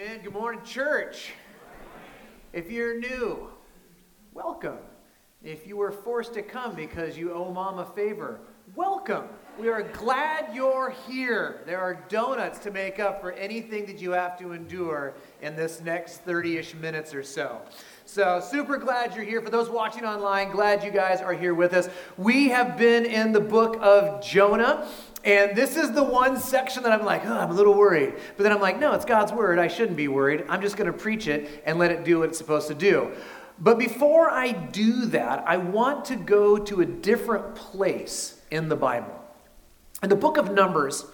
Amen. Good morning, church. If you're new, welcome. If you were forced to come because you owe mom a favor, welcome. We are glad you're here. There are donuts to make up for anything that you have to endure in this next 30 ish minutes or so. So, super glad you're here. For those watching online, glad you guys are here with us. We have been in the book of Jonah. And this is the one section that I'm like, oh, I'm a little worried. But then I'm like, no, it's God's word. I shouldn't be worried. I'm just going to preach it and let it do what it's supposed to do. But before I do that, I want to go to a different place in the Bible. In the book of Numbers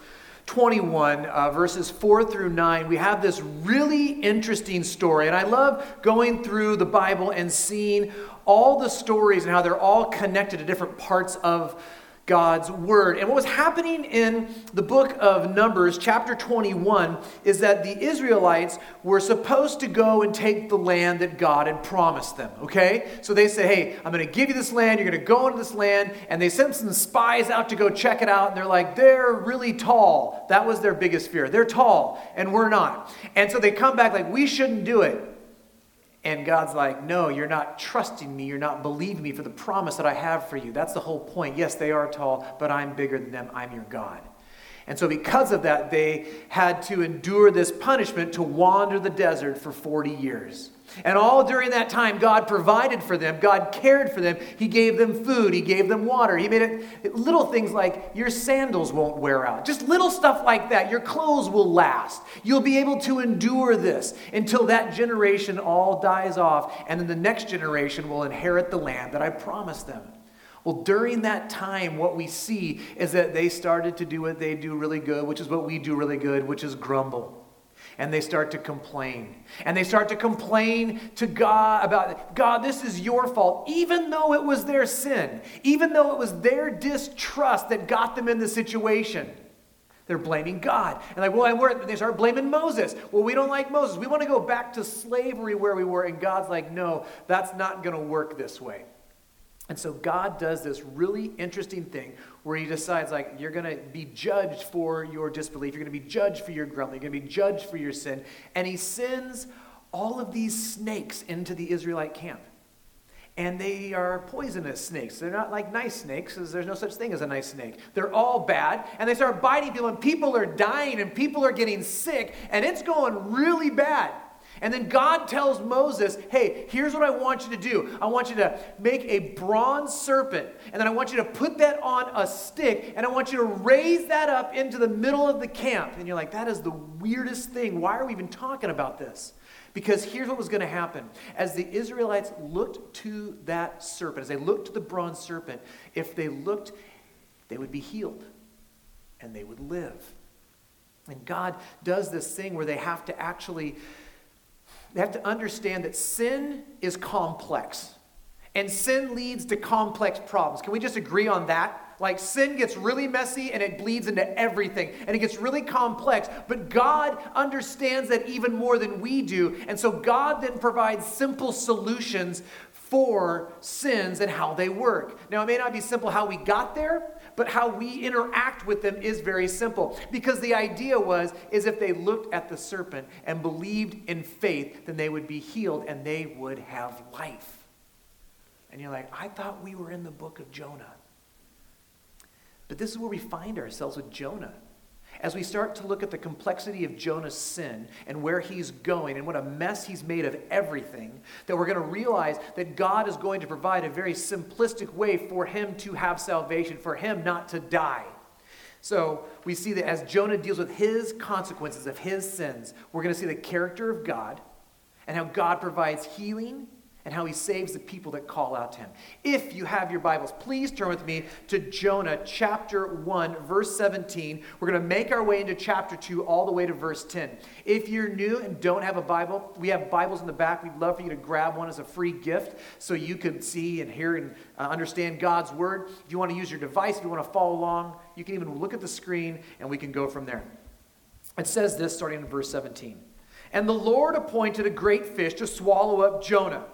21, uh, verses 4 through 9, we have this really interesting story. And I love going through the Bible and seeing all the stories and how they're all connected to different parts of God's word. And what was happening in the book of Numbers, chapter 21, is that the Israelites were supposed to go and take the land that God had promised them, okay? So they say, hey, I'm going to give you this land, you're going to go into this land, and they sent some spies out to go check it out, and they're like, they're really tall. That was their biggest fear. They're tall, and we're not. And so they come back like, we shouldn't do it. And God's like, no, you're not trusting me. You're not believing me for the promise that I have for you. That's the whole point. Yes, they are tall, but I'm bigger than them. I'm your God. And so, because of that, they had to endure this punishment to wander the desert for 40 years. And all during that time, God provided for them. God cared for them. He gave them food. He gave them water. He made it little things like your sandals won't wear out. Just little stuff like that. Your clothes will last. You'll be able to endure this until that generation all dies off. And then the next generation will inherit the land that I promised them. Well, during that time, what we see is that they started to do what they do really good, which is what we do really good, which is grumble and they start to complain. And they start to complain to God about, God, this is your fault, even though it was their sin, even though it was their distrust that got them in the situation. They're blaming God. And like, well, they start blaming Moses. Well, we don't like Moses. We want to go back to slavery where we were. And God's like, no, that's not going to work this way. And so God does this really interesting thing where he decides, like, you're going to be judged for your disbelief. You're going to be judged for your grumbling. You're going to be judged for your sin. And he sends all of these snakes into the Israelite camp. And they are poisonous snakes. They're not like nice snakes, because there's no such thing as a nice snake. They're all bad. And they start biting people, and people are dying, and people are getting sick, and it's going really bad. And then God tells Moses, hey, here's what I want you to do. I want you to make a bronze serpent, and then I want you to put that on a stick, and I want you to raise that up into the middle of the camp. And you're like, that is the weirdest thing. Why are we even talking about this? Because here's what was going to happen. As the Israelites looked to that serpent, as they looked to the bronze serpent, if they looked, they would be healed and they would live. And God does this thing where they have to actually they have to understand that sin is complex. And sin leads to complex problems. Can we just agree on that? Like sin gets really messy and it bleeds into everything and it gets really complex. But God understands that even more than we do. And so God then provides simple solutions for sins and how they work. Now, it may not be simple how we got there, but how we interact with them is very simple. Because the idea was is if they looked at the serpent and believed in faith, then they would be healed and they would have life. And you're like, I thought we were in the book of Jonah. But this is where we find ourselves with Jonah as we start to look at the complexity of Jonah's sin and where he's going and what a mess he's made of everything, that we're going to realize that God is going to provide a very simplistic way for him to have salvation, for him not to die. So we see that as Jonah deals with his consequences of his sins, we're going to see the character of God and how God provides healing and how he saves the people that call out to him. If you have your Bibles, please turn with me to Jonah chapter 1, verse 17. We're going to make our way into chapter 2 all the way to verse 10. If you're new and don't have a Bible, we have Bibles in the back. We'd love for you to grab one as a free gift so you can see and hear and uh, understand God's word. If you want to use your device, if you want to follow along, you can even look at the screen and we can go from there. It says this starting in verse 17. And the Lord appointed a great fish to swallow up Jonah.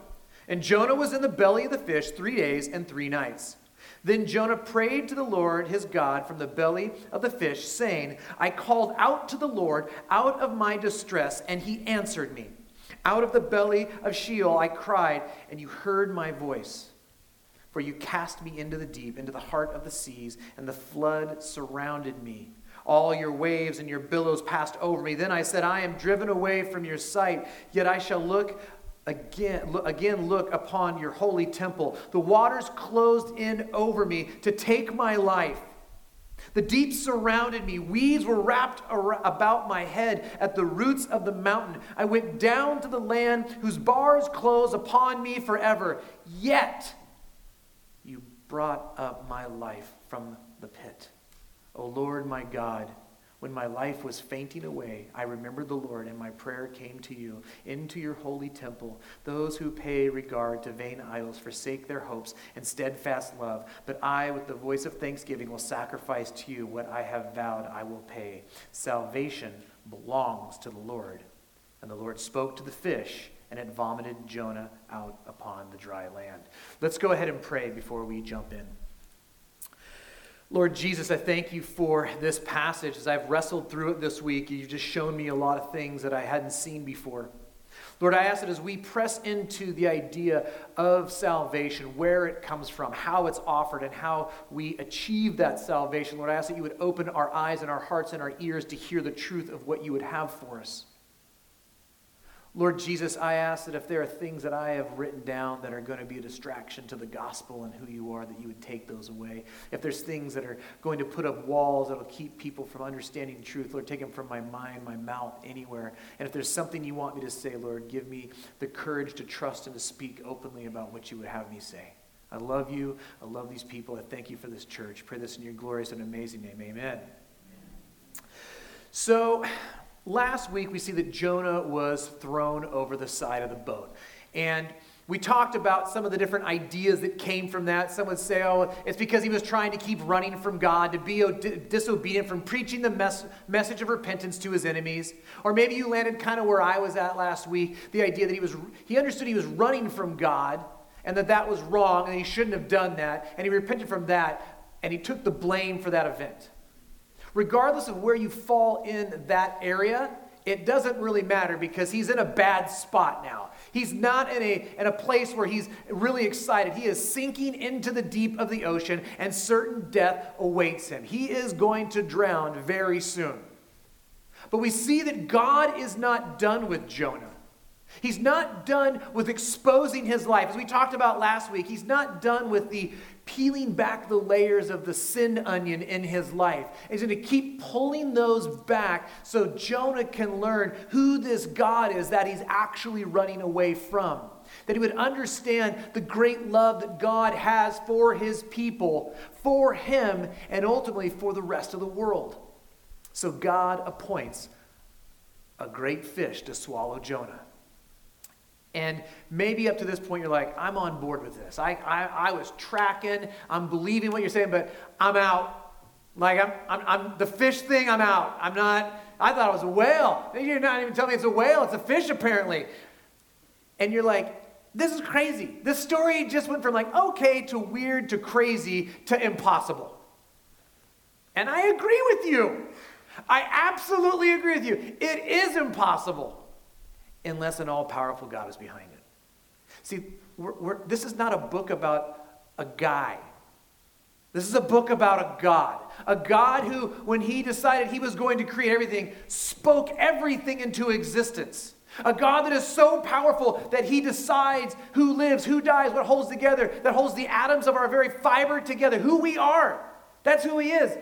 And Jonah was in the belly of the fish three days and three nights. Then Jonah prayed to the Lord his God from the belly of the fish, saying, I called out to the Lord out of my distress, and he answered me. Out of the belly of Sheol I cried, and you heard my voice. For you cast me into the deep, into the heart of the seas, and the flood surrounded me. All your waves and your billows passed over me. Then I said, I am driven away from your sight, yet I shall look again, look, again look upon your holy temple. The waters closed in over me to take my life. The deep surrounded me. Weeds were wrapped about my head at the roots of the mountain. I went down to the land whose bars close upon me forever. Yet you brought up my life from the pit. O Lord my God, when my life was fainting away, I remembered the Lord, and my prayer came to you into your holy temple. Those who pay regard to vain idols forsake their hopes and steadfast love. But I, with the voice of thanksgiving, will sacrifice to you what I have vowed I will pay. Salvation belongs to the Lord. And the Lord spoke to the fish, and it vomited Jonah out upon the dry land. Let's go ahead and pray before we jump in. Lord Jesus, I thank you for this passage. As I've wrestled through it this week, you've just shown me a lot of things that I hadn't seen before. Lord, I ask that as we press into the idea of salvation, where it comes from, how it's offered, and how we achieve that salvation, Lord, I ask that you would open our eyes and our hearts and our ears to hear the truth of what you would have for us. Lord Jesus, I ask that if there are things that I have written down that are going to be a distraction to the gospel and who you are, that you would take those away. If there's things that are going to put up walls that will keep people from understanding truth, Lord, take them from my mind, my mouth, anywhere. And if there's something you want me to say, Lord, give me the courage to trust and to speak openly about what you would have me say. I love you. I love these people. I thank you for this church. Pray this in your glorious and amazing name. Amen. So, Last week, we see that Jonah was thrown over the side of the boat. And we talked about some of the different ideas that came from that. Some would say, oh, it's because he was trying to keep running from God, to be disobedient from preaching the mes- message of repentance to his enemies. Or maybe you landed kind of where I was at last week the idea that he, was, he understood he was running from God and that that was wrong and he shouldn't have done that. And he repented from that and he took the blame for that event regardless of where you fall in that area, it doesn't really matter because he's in a bad spot now. He's not in a, in a place where he's really excited. He is sinking into the deep of the ocean, and certain death awaits him. He is going to drown very soon. But we see that God is not done with Jonah. He's not done with exposing his life. As we talked about last week, he's not done with the peeling back the layers of the sin onion in his life. He's going to keep pulling those back so Jonah can learn who this God is that he's actually running away from. That he would understand the great love that God has for his people, for him, and ultimately for the rest of the world. So God appoints a great fish to swallow Jonah. And maybe up to this point, you're like, I'm on board with this. I, I, I was tracking, I'm believing what you're saying, but I'm out. Like, I'm, I'm, I'm, the fish thing, I'm out. I'm not, I thought it was a whale. You're not even telling me it's a whale, it's a fish apparently. And you're like, this is crazy. This story just went from like okay to weird to crazy to impossible. And I agree with you. I absolutely agree with you. It is impossible unless an all powerful God is behind it. See, we're, we're, this is not a book about a guy. This is a book about a God. A God who, when he decided he was going to create everything, spoke everything into existence. A God that is so powerful that he decides who lives, who dies, what holds together, that holds the atoms of our very fiber together, who we are. That's who he is.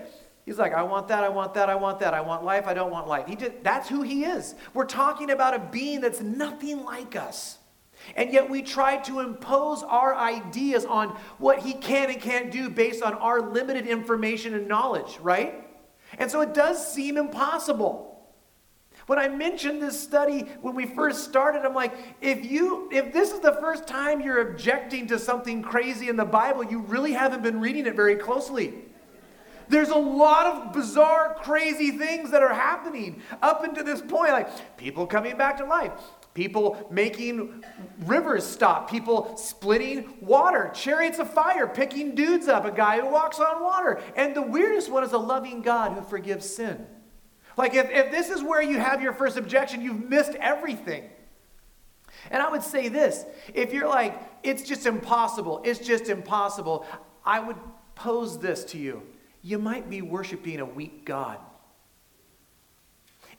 He's like, I want that, I want that, I want that. I want life, I don't want life. He did, that's who he is. We're talking about a being that's nothing like us. And yet we try to impose our ideas on what he can and can't do based on our limited information and knowledge, right? And so it does seem impossible. When I mentioned this study when we first started, I'm like, if you if this is the first time you're objecting to something crazy in the Bible, you really haven't been reading it very closely. There's a lot of bizarre, crazy things that are happening up until this point. Like people coming back to life, people making rivers stop, people splitting water, chariots of fire, picking dudes up, a guy who walks on water. And the weirdest one is a loving God who forgives sin. Like, if, if this is where you have your first objection, you've missed everything. And I would say this if you're like, it's just impossible, it's just impossible, I would pose this to you. You might be worshiping a weak God.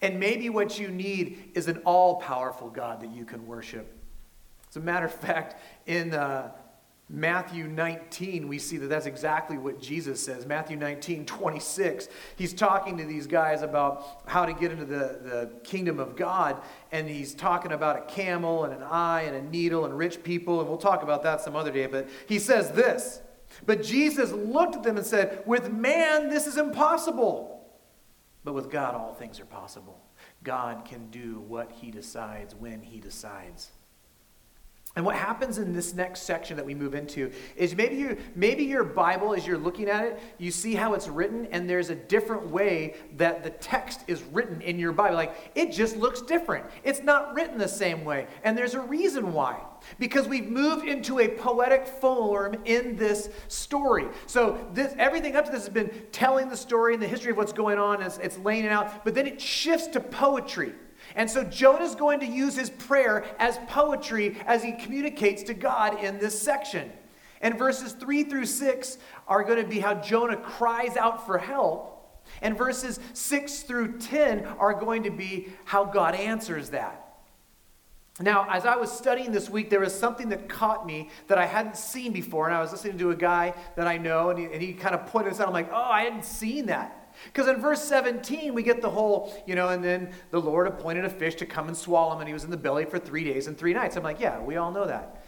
And maybe what you need is an all powerful God that you can worship. As a matter of fact, in uh, Matthew 19, we see that that's exactly what Jesus says. Matthew 19, 26. He's talking to these guys about how to get into the, the kingdom of God, and he's talking about a camel and an eye and a needle and rich people, and we'll talk about that some other day. But he says this But Jesus looked at them and said, With man, this is impossible. But with God, all things are possible. God can do what he decides when he decides. And what happens in this next section that we move into is maybe you maybe your Bible, as you're looking at it, you see how it's written, and there's a different way that the text is written in your Bible. Like it just looks different. It's not written the same way. And there's a reason why. Because we've moved into a poetic form in this story. So this everything up to this has been telling the story and the history of what's going on, it's, it's laying it out, but then it shifts to poetry. And so Jonah's going to use his prayer as poetry as he communicates to God in this section. And verses 3 through 6 are going to be how Jonah cries out for help. And verses 6 through 10 are going to be how God answers that. Now, as I was studying this week, there was something that caught me that I hadn't seen before. And I was listening to a guy that I know, and he, and he kind of pointed this out. I'm like, oh, I hadn't seen that. Because in verse 17, we get the whole, you know, and then the Lord appointed a fish to come and swallow him, and he was in the belly for three days and three nights. I'm like, yeah, we all know that.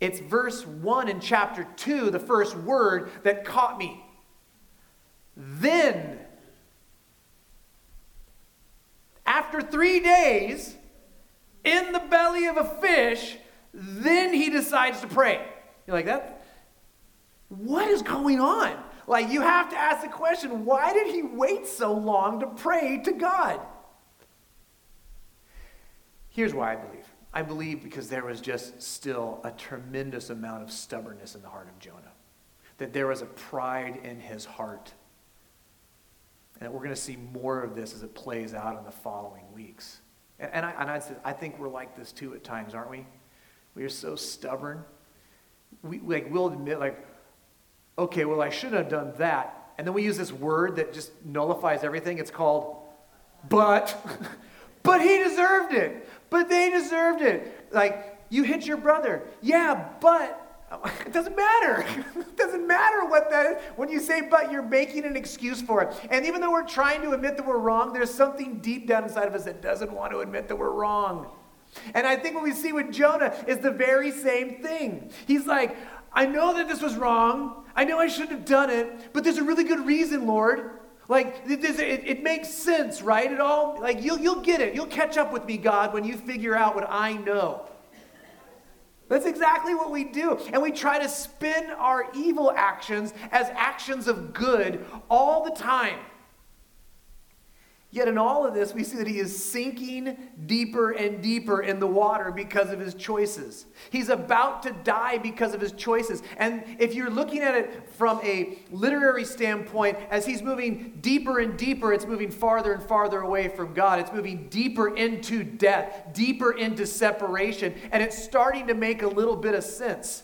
It's verse 1 in chapter 2, the first word, that caught me. Then, after three days in the belly of a fish, then he decides to pray. You're like, that? What is going on? Like, you have to ask the question why did he wait so long to pray to God? Here's why I believe. I believe because there was just still a tremendous amount of stubbornness in the heart of Jonah, that there was a pride in his heart. And we're going to see more of this as it plays out in the following weeks. And, I, and I, I think we're like this too at times, aren't we? We are so stubborn. We, like, we'll admit, like, okay, well, I shouldn't have done that. And then we use this word that just nullifies everything. It's called but. but he deserved it. But they deserved it. Like, you hit your brother. Yeah, but. It doesn't matter. it doesn't matter what that is. When you say but, you're making an excuse for it. And even though we're trying to admit that we're wrong, there's something deep down inside of us that doesn't want to admit that we're wrong. And I think what we see with Jonah is the very same thing. He's like, I know that this was wrong. I know I shouldn't have done it, but there's a really good reason, Lord. Like, it, it, it, makes sense, right? It all, like, you'll, you'll get it. You'll catch up with me, God, when you figure out what I know. That's exactly what we do. And we try to spin our evil actions as actions of good all the time. Yet in all of this, we see that he is sinking deeper and deeper in the water because of his choices. He's about to die because of his choices. And if you're looking at it from a literary standpoint, as he's moving deeper and deeper, it's moving farther and farther away from God. It's moving deeper into death, deeper into separation, and it's starting to make a little bit of sense.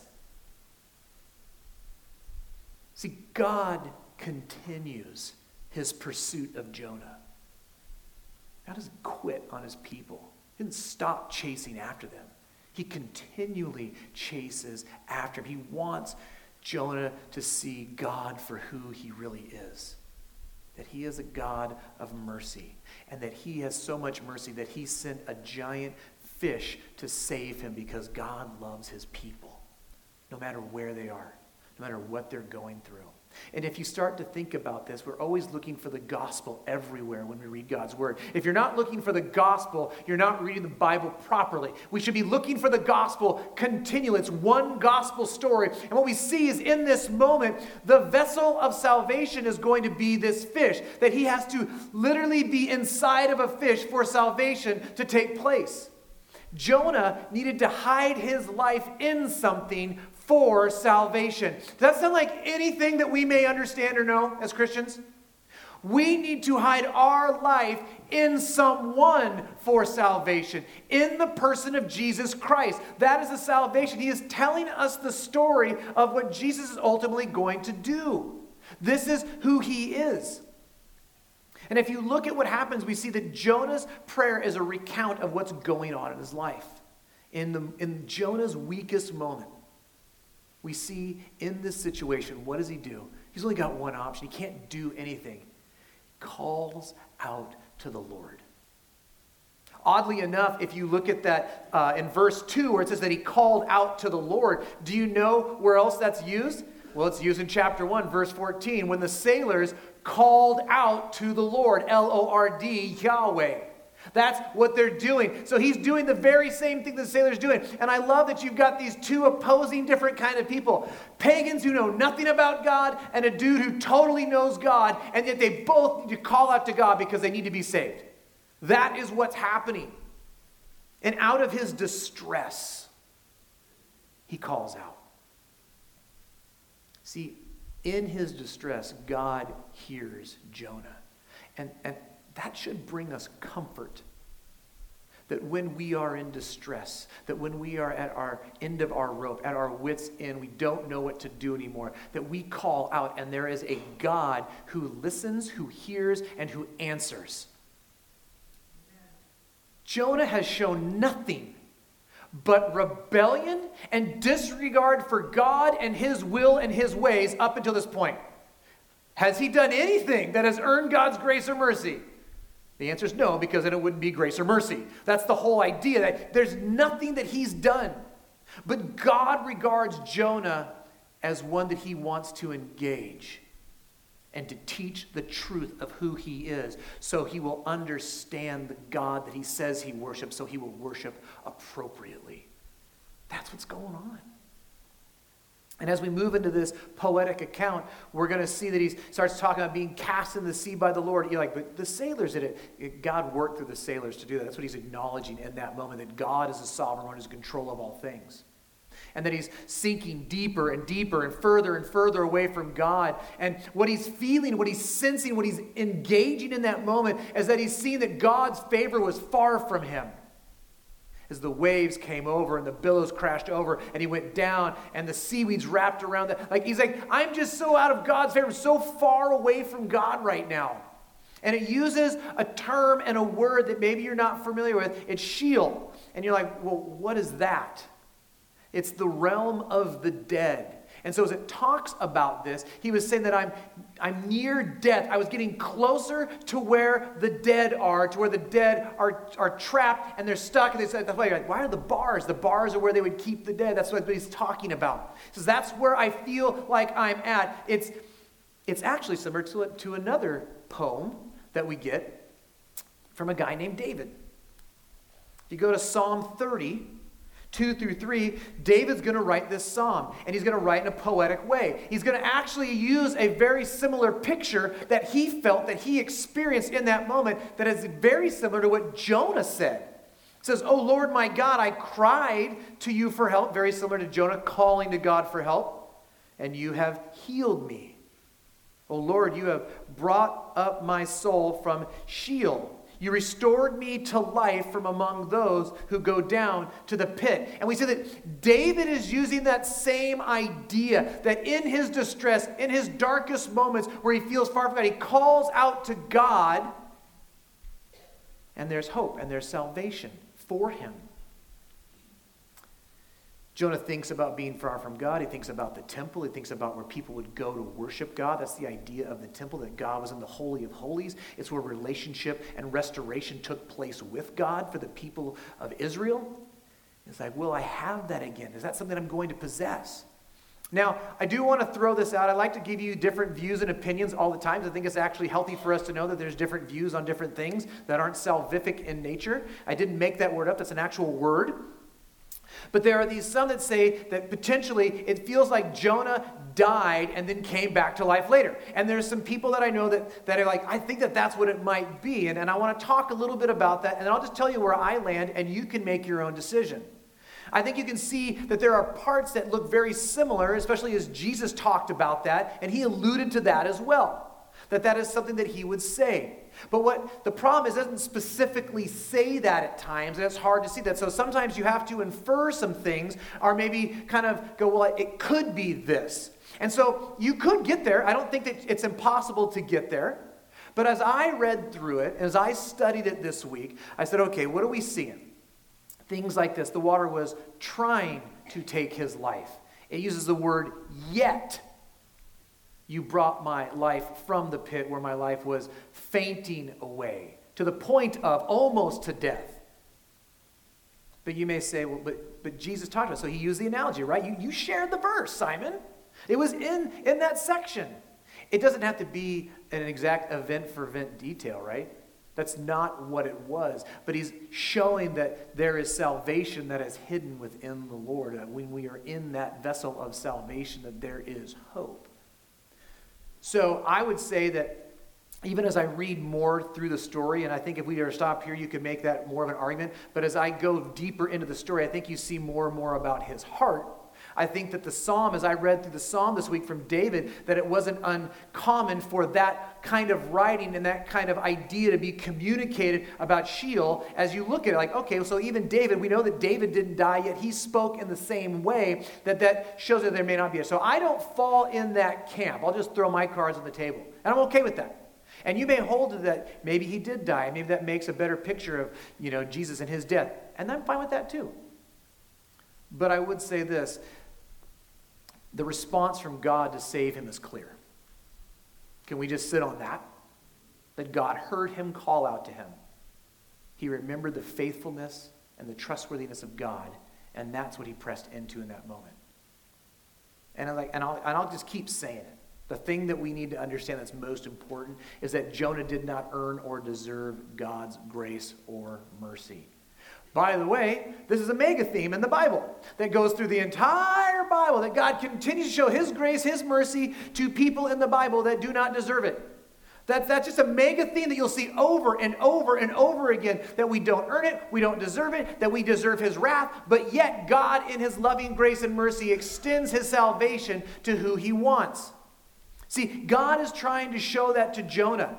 See, God continues his pursuit of Jonah. God doesn't quit on his people. He didn't stop chasing after them. He continually chases after him. He wants Jonah to see God for who he really is. That he is a God of mercy. And that he has so much mercy that he sent a giant fish to save him because God loves his people, no matter where they are, no matter what they're going through. And if you start to think about this, we're always looking for the gospel everywhere when we read God's word. If you're not looking for the gospel, you're not reading the Bible properly. We should be looking for the gospel continually. It's one gospel story. And what we see is in this moment, the vessel of salvation is going to be this fish, that he has to literally be inside of a fish for salvation to take place. Jonah needed to hide his life in something for salvation. Does that sound like anything that we may understand or know as Christians? We need to hide our life in someone for salvation, in the person of Jesus Christ. That is the salvation. He is telling us the story of what Jesus is ultimately going to do. This is who he is. And if you look at what happens, we see that Jonah's prayer is a recount of what's going on in his life. In, the, in Jonah's weakest moment, we see in this situation, what does he do? He's only got one option. He can't do anything. He calls out to the Lord. Oddly enough, if you look at that uh, in verse 2 where it says that he called out to the Lord, do you know where else that's used? Well, it's used in chapter 1, verse 14, when the sailors called out to the Lord, L O R D, Yahweh. That's what they're doing. So he's doing the very same thing the sailor's doing. And I love that you've got these two opposing different kind of people. Pagans who know nothing about God and a dude who totally knows God, and yet they both need to call out to God because they need to be saved. That is what's happening. And out of his distress, he calls out. See, in his distress, God hears Jonah. And, and that should bring us comfort. That when we are in distress, that when we are at our end of our rope, at our wits' end, we don't know what to do anymore, that we call out, and there is a God who listens, who hears, and who answers. Jonah has shown nothing but rebellion and disregard for God and His will and His ways up until this point. Has he done anything that has earned God's grace or mercy? The answer is no, because then it wouldn't be grace or mercy. That's the whole idea that there's nothing that he's done. But God regards Jonah as one that he wants to engage and to teach the truth of who he is so he will understand the God that he says he worships, so he will worship appropriately. That's what's going on. And as we move into this poetic account, we're going to see that he starts talking about being cast in the sea by the Lord. You're like, but the sailors did it. God worked through the sailors to do that. That's what he's acknowledging in that moment that God is the sovereign one who's in control of all things. And that he's sinking deeper and deeper and further and further away from God. And what he's feeling, what he's sensing, what he's engaging in that moment is that he's seeing that God's favor was far from him as the waves came over and the billows crashed over and he went down and the seaweeds wrapped around that. Like he's like, I'm just so out of God's favor, so far away from God right now. And it uses a term and a word that maybe you're not familiar with. It's Sheol. And you're like, well, what is that? It's the realm of the dead. And so as it talks about this, he was saying that I'm, I'm near death. I was getting closer to where the dead are, to where the dead are, are trapped and they're stuck. And they said, like, why are the bars? The bars are where they would keep the dead. That's what he's talking about. Says, that's where I feel like I'm at. It's, it's actually similar to, to another poem that we get from a guy named David. If you go to Psalm 30, 2 through 3, David's going to write this psalm, and he's going to write in a poetic way. He's going to actually use a very similar picture that he felt, that he experienced in that moment, that is very similar to what Jonah said. It says, Oh Lord my God, I cried to you for help, very similar to Jonah calling to God for help, and you have healed me. Oh Lord, you have brought up my soul from Sheol. You restored me to life from among those who go down to the pit. And we see that David is using that same idea that in his distress, in his darkest moments where he feels far from God, he calls out to God, and there's hope and there's salvation for him. Jonah thinks about being far from God. He thinks about the temple. He thinks about where people would go to worship God. That's the idea of the temple, that God was in the Holy of Holies. It's where relationship and restoration took place with God for the people of Israel. It's like, will I have that again? Is that something I'm going to possess? Now, I do want to throw this out. I like to give you different views and opinions all the time. I think it's actually healthy for us to know that there's different views on different things that aren't salvific in nature. I didn't make that word up, that's an actual word. But there are these some that say that potentially it feels like Jonah died and then came back to life later. And there's some people that I know that, that are like, I think that that's what it might be. And, and I want to talk a little bit about that. And I'll just tell you where I land, and you can make your own decision. I think you can see that there are parts that look very similar, especially as Jesus talked about that, and he alluded to that as well. That that is something that he would say. But what the problem is, doesn't specifically say that at times, and it's hard to see that. So sometimes you have to infer some things, or maybe kind of go, well, it could be this. And so you could get there. I don't think that it's impossible to get there. But as I read through it, as I studied it this week, I said, okay, what are we seeing? Things like this. The water was trying to take his life. It uses the word yet. You brought my life from the pit where my life was fainting away to the point of almost to death. But you may say, well, but, but Jesus talked about it. So he used the analogy, right? You, you shared the verse, Simon. It was in, in that section. It doesn't have to be an exact event for event detail, right? That's not what it was. But he's showing that there is salvation that is hidden within the Lord. When we are in that vessel of salvation, that there is hope. So I would say that even as I read more through the story, and I think if we were to stop here, you could make that more of an argument. But as I go deeper into the story, I think you see more and more about his heart I think that the psalm, as I read through the psalm this week from David, that it wasn't uncommon for that kind of writing and that kind of idea to be communicated about Sheol as you look at it. Like, okay, so even David, we know that David didn't die, yet he spoke in the same way that that shows that there may not be. A, so I don't fall in that camp. I'll just throw my cards on the table. And I'm okay with that. And you may hold to that maybe he did die. And maybe that makes a better picture of, you know, Jesus and his death. And I'm fine with that too. But I would say this the response from God to save him is clear. Can we just sit on that? That God heard him call out to him. He remembered the faithfulness and the trustworthiness of God, and that's what he pressed into in that moment. And, I like, and, I'll, and I'll just keep saying it. The thing that we need to understand that's most important is that Jonah did not earn or deserve God's grace or mercy. By the way, this is a mega theme in the Bible that goes through the entire Bible that God continues to show His grace, His mercy to people in the Bible that do not deserve it. That, that's just a mega theme that you'll see over and over and over again that we don't earn it, we don't deserve it, that we deserve His wrath, but yet God, in His loving grace and mercy, extends His salvation to who He wants. See, God is trying to show that to Jonah.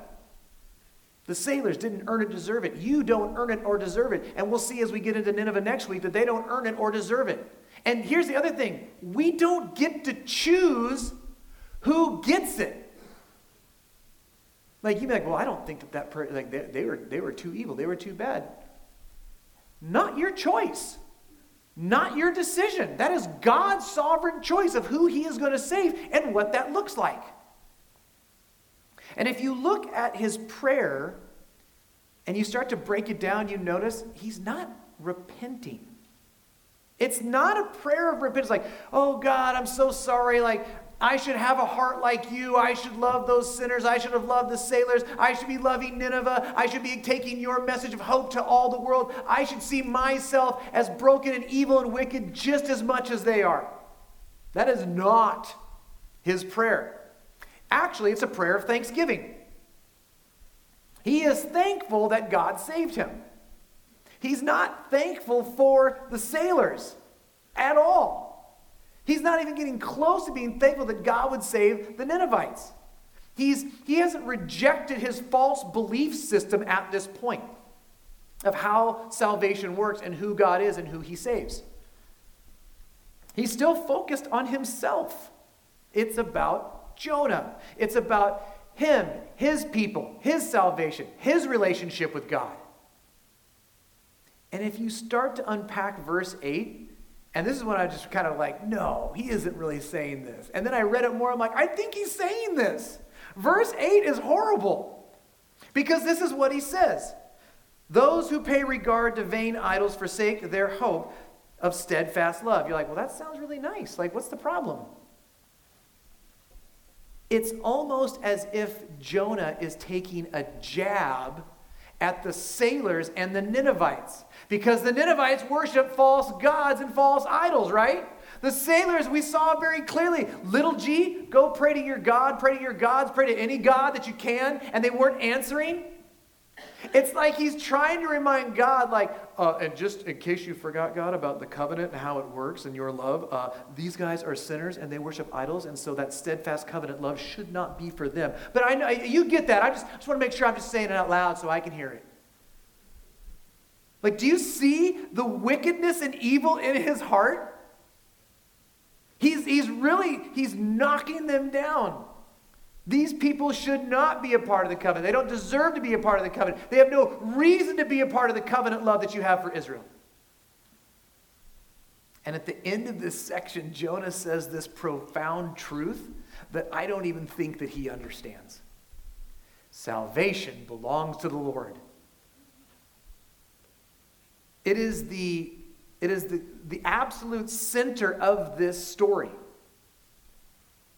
The sailors didn't earn it, deserve it. You don't earn it or deserve it. And we'll see as we get into Nineveh next week that they don't earn it or deserve it. And here's the other thing we don't get to choose who gets it. Like, you'd be like, well, I don't think that that person, like, they, they, were, they were too evil, they were too bad. Not your choice. Not your decision. That is God's sovereign choice of who He is going to save and what that looks like. And if you look at his prayer and you start to break it down, you notice he's not repenting. It's not a prayer of repentance like, oh God, I'm so sorry. Like, I should have a heart like you. I should love those sinners. I should have loved the sailors. I should be loving Nineveh. I should be taking your message of hope to all the world. I should see myself as broken and evil and wicked just as much as they are. That is not his prayer. Actually, it's a prayer of thanksgiving. He is thankful that God saved him. He's not thankful for the sailors at all. He's not even getting close to being thankful that God would save the Ninevites. He's, he hasn't rejected his false belief system at this point of how salvation works and who God is and who he saves. He's still focused on himself. It's about Jonah. It's about him, his people, his salvation, his relationship with God. And if you start to unpack verse 8, and this is when I just kind of like, no, he isn't really saying this. And then I read it more, I'm like, I think he's saying this. Verse 8 is horrible because this is what he says Those who pay regard to vain idols forsake their hope of steadfast love. You're like, well, that sounds really nice. Like, what's the problem? It's almost as if Jonah is taking a jab at the sailors and the Ninevites because the Ninevites worship false gods and false idols, right? The sailors, we saw very clearly. Little g, go pray to your God, pray to your gods, pray to any God that you can, and they weren't answering. It's like he's trying to remind God, like, uh, and just in case you forgot, God, about the covenant and how it works and your love, uh, these guys are sinners and they worship idols, and so that steadfast covenant love should not be for them. But I know you get that. I just, just want to make sure I'm just saying it out loud so I can hear it. Like, do you see the wickedness and evil in his heart? He's, he's really, he's knocking them down. These people should not be a part of the covenant. They don't deserve to be a part of the covenant. They have no reason to be a part of the covenant love that you have for Israel. And at the end of this section, Jonah says this profound truth that I don't even think that he understands. Salvation belongs to the Lord. It is the, it is the, the absolute center of this story.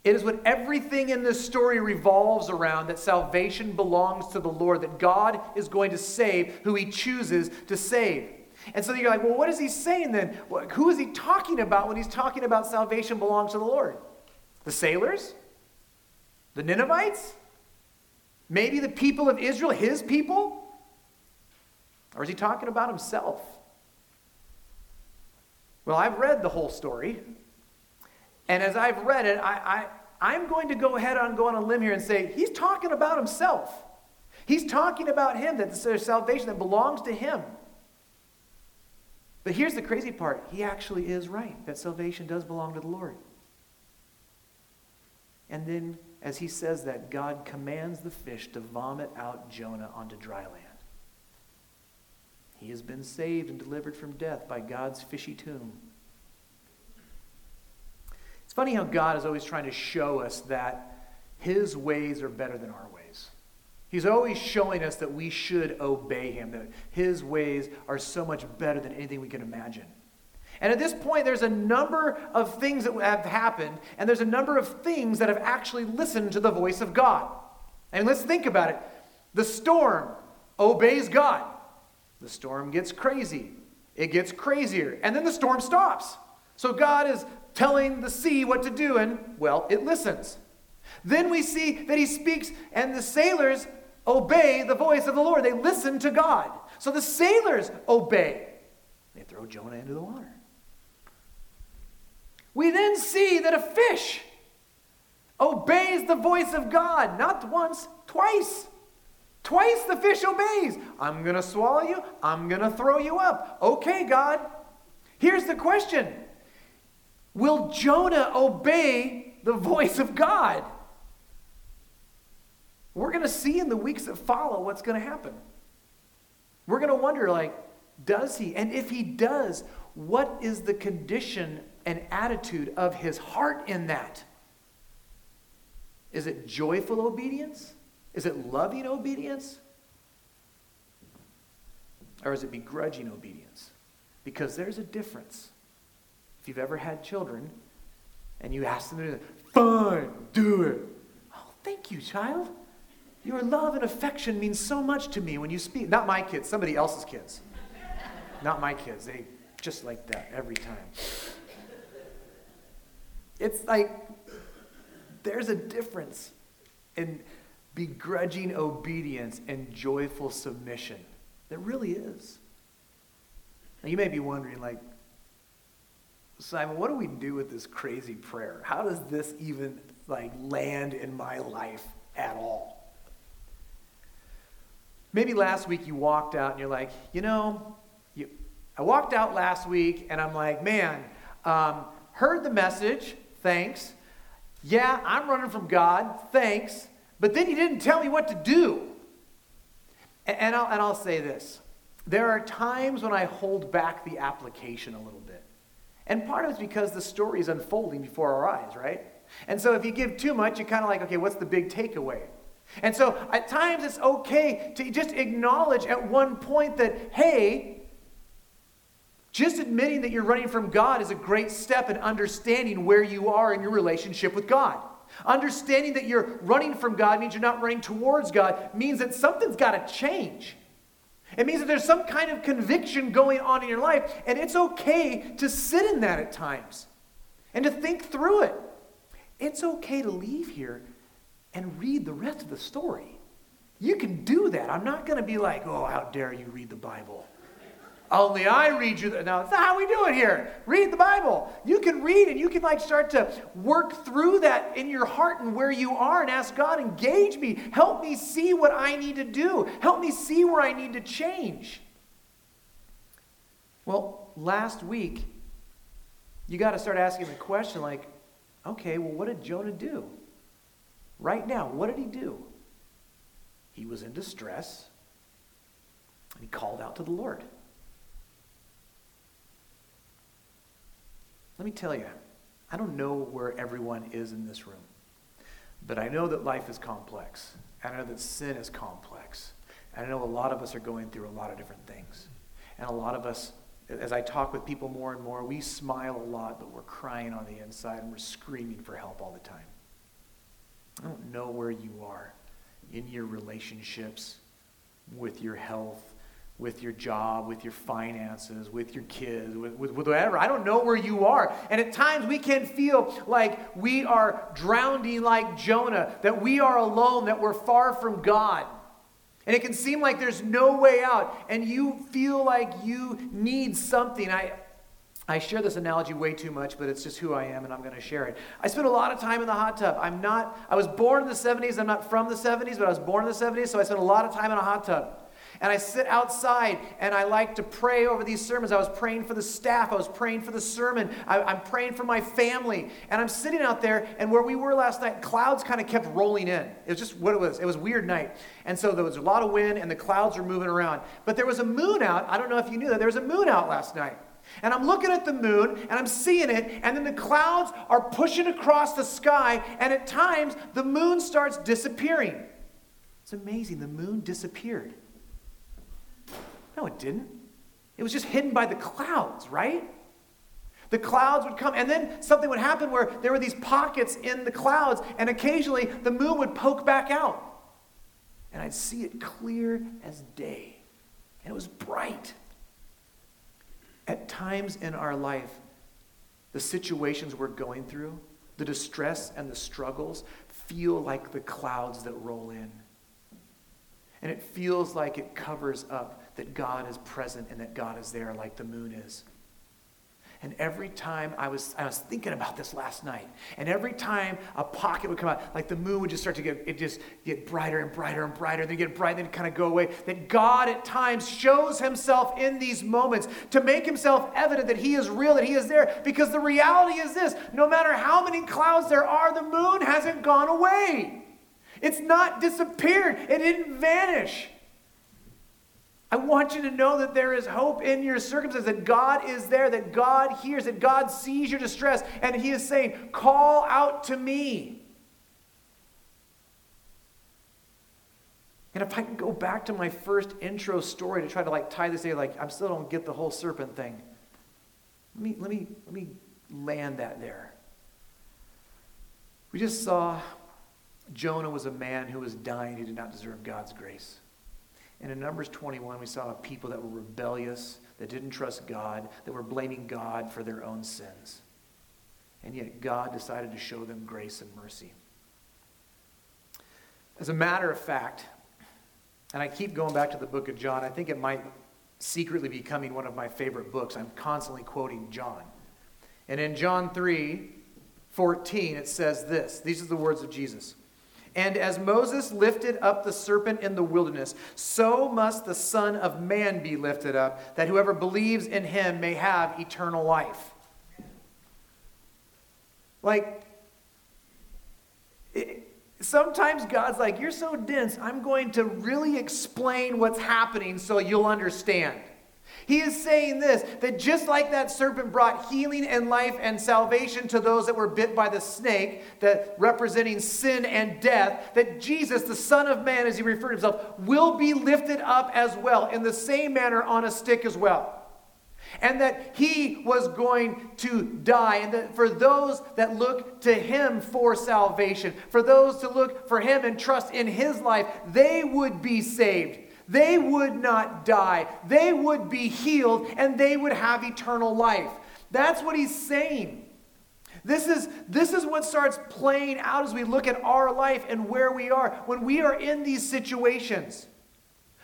It is what everything in this story revolves around that salvation belongs to the Lord, that God is going to save who he chooses to save. And so you're like, well, what is he saying then? Who is he talking about when he's talking about salvation belongs to the Lord? The sailors? The Ninevites? Maybe the people of Israel, his people? Or is he talking about himself? Well, I've read the whole story. And as I've read it, I, I, I'm going to go ahead and go on a limb here and say he's talking about himself. He's talking about him, that there's salvation that belongs to him. But here's the crazy part he actually is right, that salvation does belong to the Lord. And then, as he says that, God commands the fish to vomit out Jonah onto dry land. He has been saved and delivered from death by God's fishy tomb. It's funny how God is always trying to show us that his ways are better than our ways. He's always showing us that we should obey him, that his ways are so much better than anything we can imagine. And at this point, there's a number of things that have happened, and there's a number of things that have actually listened to the voice of God. And let's think about it. The storm obeys God. The storm gets crazy. It gets crazier. And then the storm stops. So God is telling the sea what to do, and, well, it listens. Then we see that he speaks, and the sailors obey the voice of the Lord. They listen to God. So the sailors obey. They throw Jonah into the water. We then see that a fish obeys the voice of God, not once, twice. Twice the fish obeys. I'm going to swallow you. I'm going to throw you up. Okay, God. Here's the question Will Jonah obey the voice of God? We're going to see in the weeks that follow what's going to happen. We're going to wonder, like, does he? And if he does, what is the condition and attitude of his heart in that? Is it joyful obedience? Is it loving obedience? Or is it begrudging obedience? Because there's a difference. If you've ever had children and you ask them to do it, fine, do it. Oh, thank you, child. Your love and affection means so much to me when you speak. Not my kids, somebody else's kids. Not my kids. They just like that every time. It's like there's a difference in begrudging obedience and joyful submission. There really is. Now, you may be wondering, like, Simon, what do we do with this crazy prayer? How does this even like land in my life at all? Maybe last week you walked out and you're like, you know, you, I walked out last week and I'm like, man, um, heard the message, thanks. Yeah, I'm running from God, thanks. But then you didn't tell me what to do. And, and, I'll, and I'll say this there are times when I hold back the application a little bit. And part of it's because the story is unfolding before our eyes, right? And so if you give too much, you're kind of like, okay, what's the big takeaway? And so at times it's okay to just acknowledge at one point that, hey, just admitting that you're running from God is a great step in understanding where you are in your relationship with God. Understanding that you're running from God means you're not running towards God, means that something's got to change. It means that there's some kind of conviction going on in your life, and it's okay to sit in that at times and to think through it. It's okay to leave here and read the rest of the story. You can do that. I'm not going to be like, oh, how dare you read the Bible. Only I read you. The, no, that's not how we do it here. Read the Bible. You can read and you can like start to work through that in your heart and where you are and ask God, engage me. Help me see what I need to do. Help me see where I need to change. Well, last week, you got to start asking the question like, okay, well, what did Jonah do? Right now, what did he do? He was in distress and he called out to the Lord. Let me tell you, I don't know where everyone is in this room, but I know that life is complex. I know that sin is complex. And I know a lot of us are going through a lot of different things. And a lot of us, as I talk with people more and more, we smile a lot, but we're crying on the inside and we're screaming for help all the time. I don't know where you are in your relationships, with your health, with your job, with your finances, with your kids, with, with, whatever. I don't know where you are. And at times we can feel like we are drowning like Jonah, that we are alone, that we're far from God. And it can seem like there's no way out, and you feel like you need something. I, I share this analogy way too much, but it's just who I am, and I'm going to share it. I spent a lot of time in the hot tub. I'm not, I was born in the 70s. I'm not from the 70s, but I was born in the 70s, so I spent a lot of time in a hot tub. And I sit outside and I like to pray over these sermons. I was praying for the staff, I was praying for the sermon, I, am praying for my family. And I'm sitting out there, and where we were last night, clouds kind of kept rolling in. It was just what it was. It was a weird night. And so there was a lot of wind, and the clouds were moving around. But there was a moon out. I don't know if you knew that. There was a moon out last night. And I'm looking at the moon and I'm seeing it, and then the clouds are pushing across the sky, and at times the moon starts disappearing. It's amazing. The moon disappeared. No, it didn't. It was just hidden by the clouds, right? The clouds would come, and then something would happen where there were these pockets in the clouds, and occasionally the moon would poke back out. And I'd see it clear as day. And it was bright. At times in our life, the situations we're going through, the distress and the struggles, feel like the clouds that roll in. And it feels like it covers up that God is present and that God is there like the moon is. And every time I was, I was thinking about this last night, and every time a pocket would come out, like the moon would just start to get, it just get brighter and brighter and brighter, then get bright, then kind of go away. That God at times shows himself in these moments to make himself evident that he is real, that he is there. Because the reality is this no matter how many clouds there are, the moon hasn't gone away. It's not disappeared, it didn't vanish. I want you to know that there is hope in your circumstances, that God is there, that God hears, that God sees your distress, and He is saying, Call out to me. And if I can go back to my first intro story to try to like tie this in, like I still don't get the whole serpent thing. Let me let me let me land that there. We just saw Jonah was a man who was dying, he did not deserve God's grace. And in Numbers 21, we saw a people that were rebellious, that didn't trust God, that were blaming God for their own sins. And yet God decided to show them grace and mercy. As a matter of fact, and I keep going back to the book of John, I think it might secretly be becoming one of my favorite books. I'm constantly quoting John. And in John 3 14, it says this these are the words of Jesus. And as Moses lifted up the serpent in the wilderness, so must the Son of Man be lifted up, that whoever believes in him may have eternal life. Like, it, sometimes God's like, You're so dense, I'm going to really explain what's happening so you'll understand. He is saying this that just like that serpent brought healing and life and salvation to those that were bit by the snake, that representing sin and death, that Jesus, the Son of Man, as he referred to himself, will be lifted up as well in the same manner on a stick as well. and that he was going to die, and that for those that look to him for salvation, for those to look for him and trust in his life, they would be saved. They would not die. They would be healed, and they would have eternal life. That's what he's saying. This is, this is what starts playing out as we look at our life and where we are. When we are in these situations,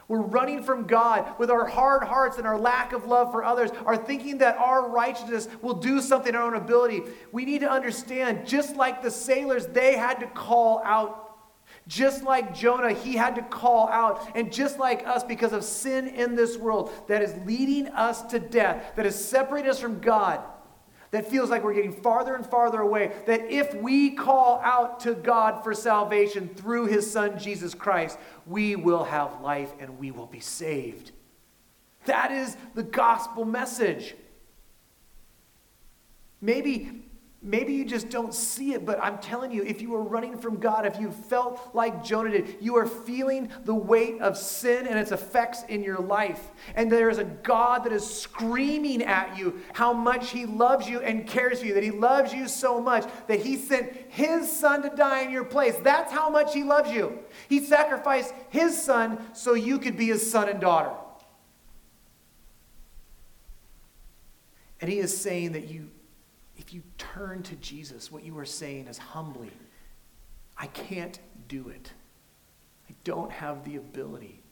we're running from God with our hard hearts and our lack of love for others, are thinking that our righteousness will do something in our own ability. We need to understand, just like the sailors, they had to call out. Just like Jonah, he had to call out. And just like us, because of sin in this world that is leading us to death, that is separating us from God that feels like we're getting farther and farther away, that if we call out to God for salvation through his son Jesus Christ, we will have life and we will be saved. That is the gospel message. Maybe Maybe you just don't see it, but I'm telling you, if you are running from God, if you felt like Jonah did, you are feeling the weight of sin and its effects in your life. And there is a God that is screaming at you how much He loves you and cares for you, that He loves you so much that He sent His Son to die in your place. That's how much He loves you. He sacrificed His Son so you could be His son and daughter. And He is saying that you if you turn to Jesus, what you are saying is humbly, I can't do it. I don't have the ability.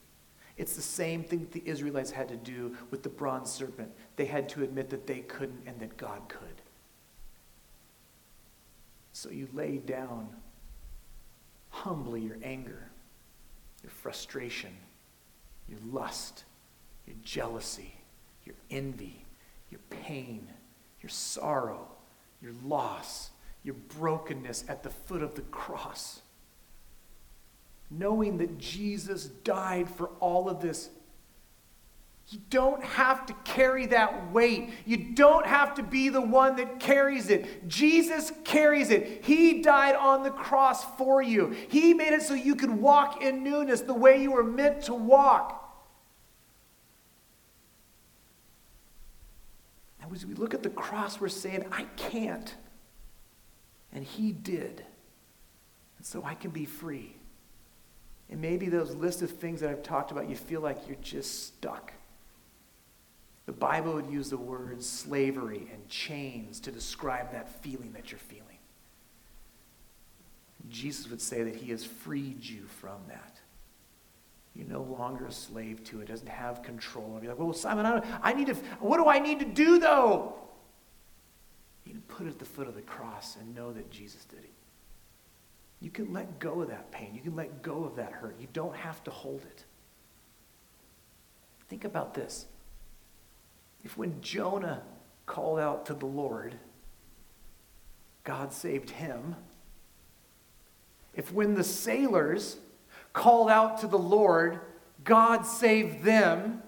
It's the same thing that the Israelites had to do with the bronze serpent. They had to admit that they couldn't and that God could. So you lay down humbly your anger, your frustration, your lust, your jealousy, your envy, your pain, your sorrow, your loss, your brokenness at the foot of the cross. Knowing that Jesus died for all of this. You don't have to carry that weight. You don't have to be the one that carries it. Jesus carries it. He died on the cross for you. He made it so you could walk in newness the way you were meant to walk. And as we look at the cross, we're saying, I can't. And he did. And so I can be free. And maybe those list of things that I've talked about, you feel like you're just stuck. The Bible would use the words slavery and chains to describe that feeling that you're feeling. Jesus would say that he has freed you from that. You're no longer a slave to it. doesn't have control of you. Like, well, Simon, I, I need to, what do I need to do though? You need to put it at the foot of the cross and know that Jesus did it. You can let go of that pain. You can let go of that hurt. You don't have to hold it. Think about this. If when Jonah called out to the Lord, God saved him, if when the sailors called out to the Lord, God saved them.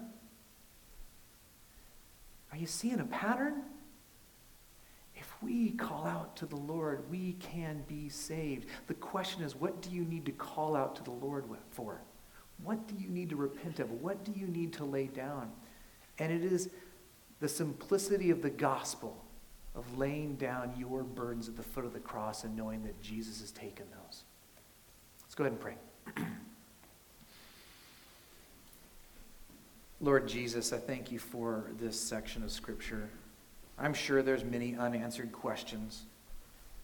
Are you seeing a pattern? If we call out to the Lord, we can be saved. The question is, what do you need to call out to the Lord for? What do you need to repent of? What do you need to lay down? And it is the simplicity of the gospel of laying down your burdens at the foot of the cross and knowing that Jesus has taken those. Let's go ahead and pray. Lord Jesus, I thank you for this section of Scripture. I'm sure there's many unanswered questions.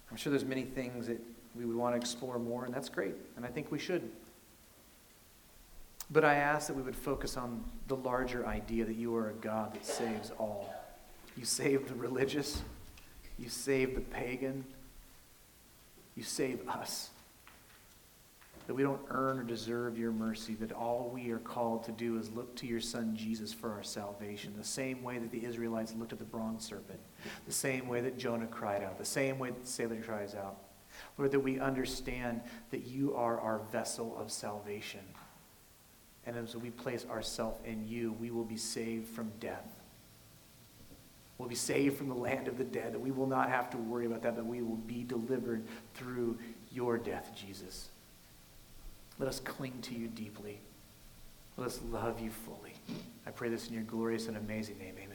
I'm sure there's many things that we would want to explore more, and that's great, and I think we should. But I ask that we would focus on the larger idea that you are a God that saves all. You save the religious, you save the pagan, you save us that we don't earn or deserve your mercy, that all we are called to do is look to your Son Jesus for our salvation, the same way that the Israelites looked at the bronze serpent, the same way that Jonah cried out, the same way that the sailor cries out. Lord, that we understand that you are our vessel of salvation. And as we place ourselves in you, we will be saved from death. We'll be saved from the land of the dead, that we will not have to worry about that, but we will be delivered through your death, Jesus. Let us cling to you deeply. Let us love you fully. I pray this in your glorious and amazing name. Amen.